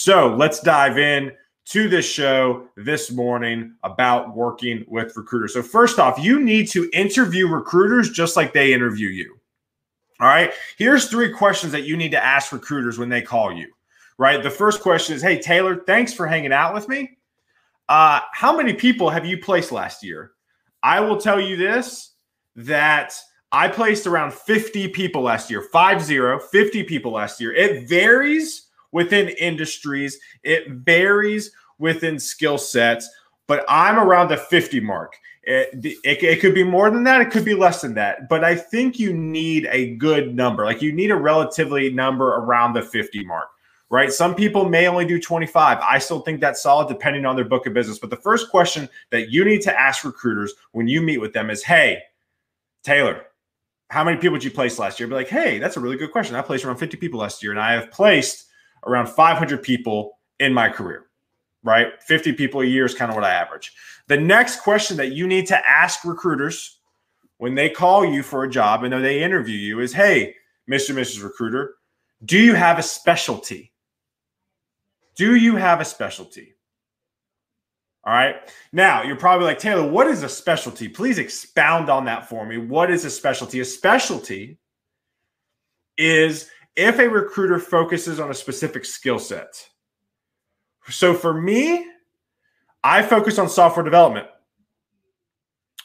So let's dive in to this show this morning about working with recruiters. So, first off, you need to interview recruiters just like they interview you. All right. Here's three questions that you need to ask recruiters when they call you. Right. The first question is Hey, Taylor, thanks for hanging out with me. Uh, how many people have you placed last year? I will tell you this that I placed around 50 people last year, five zero, 50 people last year. It varies within industries, it varies within skill sets, but I'm around the 50 mark. It, it, it, could be more than that. It could be less than that. But I think you need a good number. Like you need a relatively number around the 50 mark, right? Some people may only do 25. I still think that's solid depending on their book of business. But the first question that you need to ask recruiters when you meet with them is Hey, Taylor, how many people did you place last year? Be like, Hey, that's a really good question. I placed around 50 people last year and I have placed around 500 people in my career right? 50 people a year is kind of what I average. The next question that you need to ask recruiters when they call you for a job and they interview you is Hey, Mr. Mrs. Recruiter, do you have a specialty? Do you have a specialty? All right. Now, you're probably like, Taylor, what is a specialty? Please expound on that for me. What is a specialty? A specialty is if a recruiter focuses on a specific skill set. So for me, I focus on software development.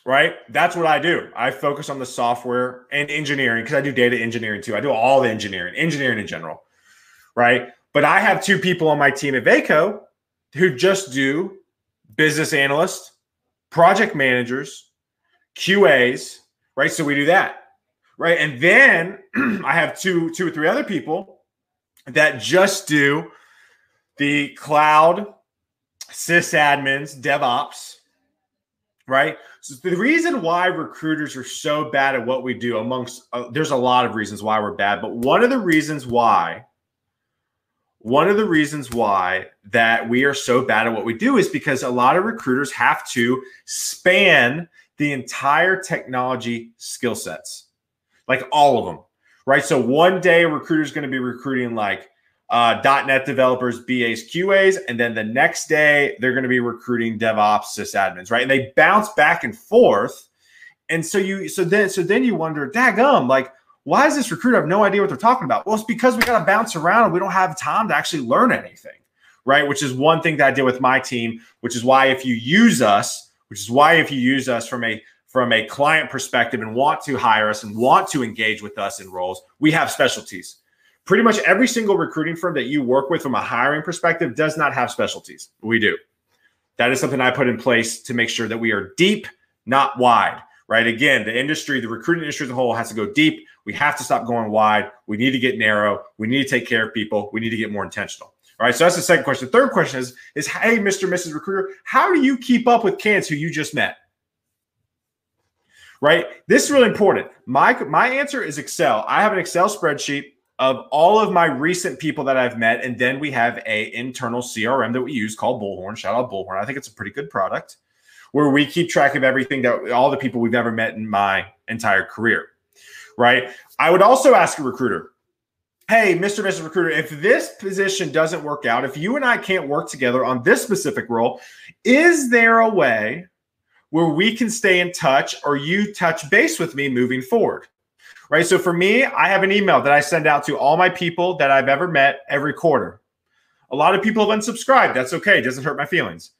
Right? That's what I do. I focus on the software and engineering because I do data engineering too. I do all the engineering, engineering in general. Right? But I have two people on my team at Vaco who just do business analysts, project managers, QAs, right? So we do that. Right? And then I have two two or three other people that just do the cloud sysadmins, DevOps, right? So the reason why recruiters are so bad at what we do, amongst uh, there's a lot of reasons why we're bad, but one of the reasons why, one of the reasons why that we are so bad at what we do is because a lot of recruiters have to span the entire technology skill sets, like all of them, right? So one day a recruiter is going to be recruiting like uh, .NET developers, BAs, QAs, and then the next day they're going to be recruiting DevOps sysadmins, right? And they bounce back and forth. And so you, so then, so then you wonder, daggum, like, why is this recruiter I have no idea what they're talking about? Well, it's because we got to bounce around and we don't have time to actually learn anything, right? Which is one thing that I did with my team, which is why if you use us, which is why if you use us from a from a client perspective and want to hire us and want to engage with us in roles, we have specialties pretty much every single recruiting firm that you work with from a hiring perspective does not have specialties. We do. That is something I put in place to make sure that we are deep, not wide. Right. Again, the industry, the recruiting industry as a whole has to go deep. We have to stop going wide. We need to get narrow. We need to take care of people. We need to get more intentional. All right. So that's the second question. The third question is, is hey, Mr. Mrs. Recruiter, how do you keep up with kids who you just met? Right. This is really important. My my answer is Excel. I have an Excel spreadsheet of all of my recent people that I've met, and then we have a internal CRM that we use called Bullhorn. Shout out Bullhorn. I think it's a pretty good product where we keep track of everything that all the people we've ever met in my entire career. Right. I would also ask a recruiter, hey, Mr. Mrs. Recruiter, if this position doesn't work out, if you and I can't work together on this specific role, is there a way where we can stay in touch or you touch base with me moving forward? right? So for me, I have an email that I send out to all my people that I've ever met every quarter. A lot of people have unsubscribed. That's okay. It doesn't hurt my feelings.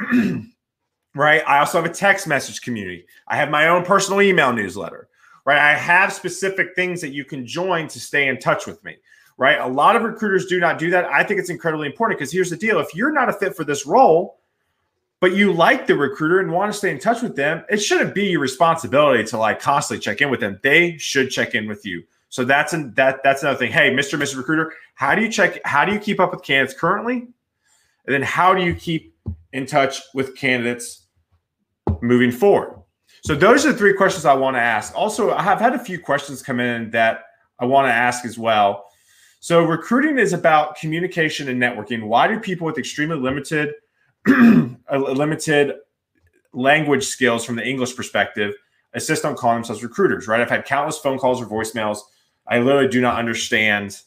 right? I also have a text message community. I have my own personal email newsletter. Right? I have specific things that you can join to stay in touch with me. Right? A lot of recruiters do not do that. I think it's incredibly important because here's the deal: if you're not a fit for this role, but you like the recruiter and want to stay in touch with them, it shouldn't be your responsibility to like constantly check in with them. They should check in with you. So that's an, that that's another thing. Hey, Mr. Mrs. Recruiter, how do you check? How do you keep up with candidates currently? And then how do you keep in touch with candidates moving forward? So those are the three questions I want to ask. Also, I have had a few questions come in that I want to ask as well. So recruiting is about communication and networking. Why do people with extremely limited limited language skills from the English perspective assist on calling themselves recruiters, right? I've had countless phone calls or voicemails. I literally do not understand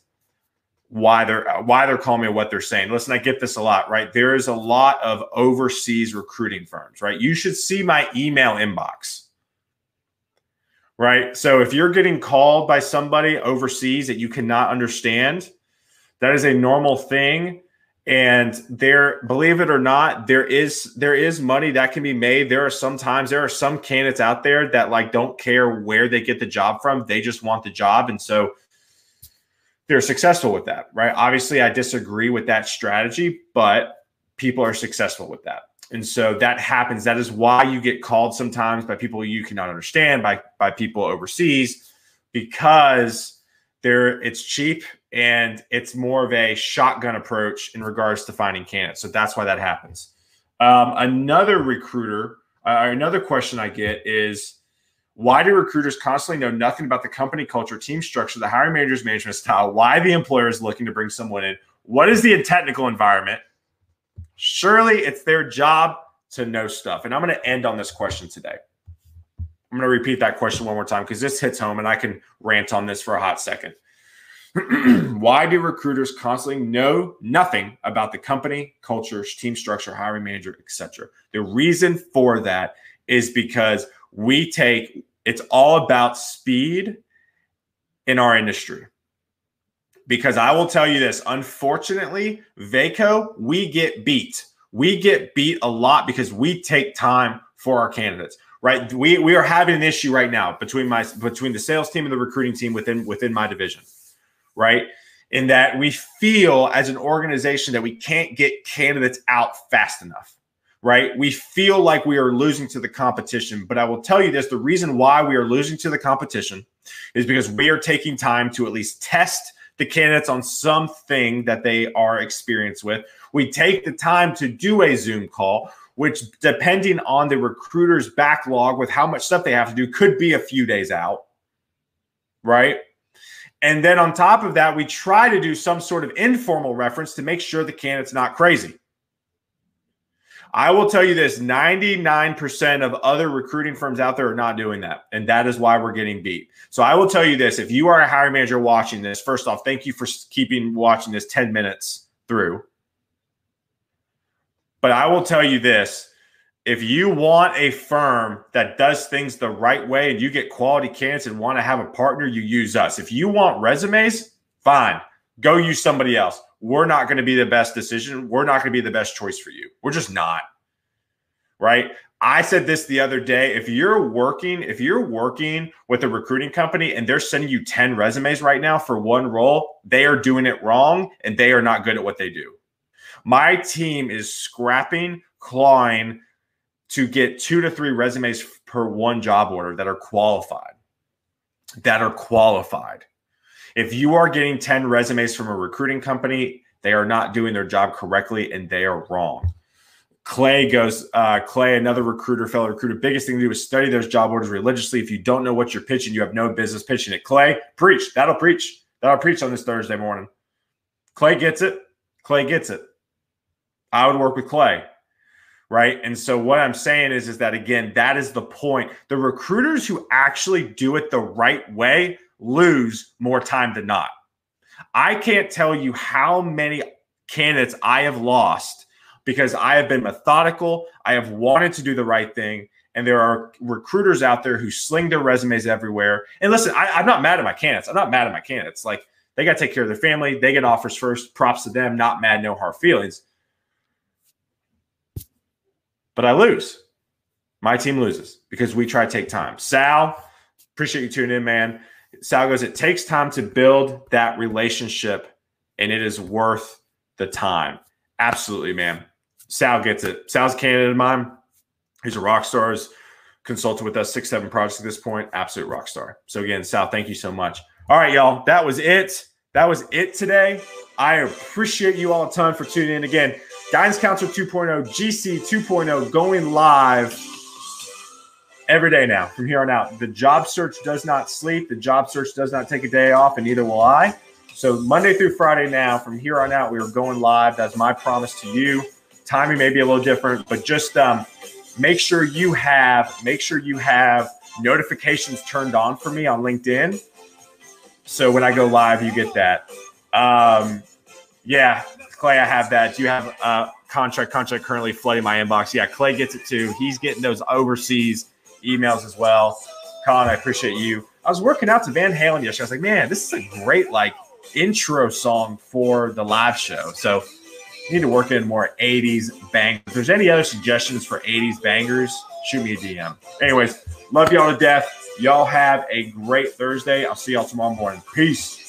why they're uh, why they're calling me or what they're saying. Listen, I get this a lot, right? There is a lot of overseas recruiting firms, right? You should see my email inbox. Right? So if you're getting called by somebody overseas that you cannot understand, that is a normal thing and there believe it or not there is there is money that can be made. There are sometimes there are some candidates out there that like don't care where they get the job from. They just want the job. And so they're successful with that right? Obviously i disagree with that strategy but people are successful with that. And so that happens. That is why you get called sometimes by people you cannot understand by by people overseas because they're it's cheap and it's more of a shotgun approach in regards to finding candidates. So that's why that happens. Um, another recruiter, uh, another question I get is why do recruiters constantly know nothing about the company culture, team structure, the hiring manager's management style? Why the employer is looking to bring someone in? What is the technical environment? Surely it's their job to know stuff. And I'm going to end on this question today. I'm going to repeat that question one more time because this hits home and I can rant on this for a hot second. Why do recruiters constantly know nothing about the company, culture, team structure, hiring manager, etc.? The reason for that is because we take it's all about speed in our industry. Because I will tell you this, unfortunately, Vaco, we get beat. We get beat a lot because we take time for our candidates right we we are having an issue right now between my between the sales team and the recruiting team within within my division right? In that we feel as an organization that we can't get candidates out fast enough, right? We feel like we are losing to the competition. But I will tell you this the reason why we are losing to the competition is because we are taking time to at least test the candidates on something that they are experienced with. We take the time to do a Zoom call, which, depending on the recruiter's backlog with how much stuff they have to do, could be a few days out, right? And then on top of that, we try to do some sort of informal reference to make sure the candidate's not crazy. I will tell you this 99% of other recruiting firms out there are not doing that. And that is why we're getting beat. So I will tell you this if you are a hiring manager watching this, first off, thank you for keeping watching this 10 minutes through. But I will tell you this if you want a firm that does things the right way and you get quality candidates and want to have a partner, you use us. If you want resumes, fine, go use somebody else. We're not going to be the best decision. We're not going to be the best choice for you. We're just not. Right? I said this the other day. If you're working, if you're working with a recruiting company and they're sending you 10 resumes right now for one role, they are doing it wrong and they are not good at what they do. My team is scrapping, clawing, to get two to three resumes per one job order that are qualified. That are qualified. If you are getting 10 resumes from a recruiting company, they are not doing their job correctly and they are wrong. Clay goes, uh, Clay, another recruiter, fellow recruiter, biggest thing to do is study those job orders religiously. If you don't know what you're pitching, you have no business pitching it. Clay, preach. That'll preach. That'll preach on this Thursday morning. Clay gets it. Clay gets it. I would work with Clay right? And so what I'm saying is is that again, that is the point. The recruiters who actually do it the right way lose more time than not. I can't tell you how many candidates I have lost because I have been methodical, I have wanted to do the right thing, and there are recruiters out there who sling their resumes everywhere. And listen, I, I'm not mad at my candidates. I'm not mad at my candidates. Like they got to take care of their family. They get offers first. Props to them. Not mad, no hard feelings but I lose. My team loses because we try to take time. Sal, appreciate you tuning in, man. Sal goes, it takes time to build that relationship and it is worth the time. Absolutely, man. Sal gets it. Sal's a candidate of mine. He's a rock star. He's consulted with us six, seven projects at this point. Absolute rock star. So again, Sal, thank you so much. All right, y'all. That was it. That was it today. I appreciate you all a ton for tuning in. Again, Guidance Counselor 2.0, GC 2.0 going live every day now from here on out. The job search does not sleep. The job search does not take a day off, and neither will I. So Monday through Friday now, from here on out, we are going live. That's my promise to you. Timing may be a little different, but just um, make sure you have make sure you have notifications turned on for me on LinkedIn. So when I go live, you get that. Um, yeah, Clay, I have that. Do you have a contract? Contract currently flooding my inbox. Yeah, Clay gets it too. He's getting those overseas emails as well. Colin, I appreciate you. I was working out to Van Halen yesterday. I was like, man, this is a great like intro song for the live show. So you need to work in more 80s bang. If there's any other suggestions for 80s bangers, shoot me a DM. Anyways, love y'all to death. Y'all have a great Thursday. I'll see y'all tomorrow morning. Peace.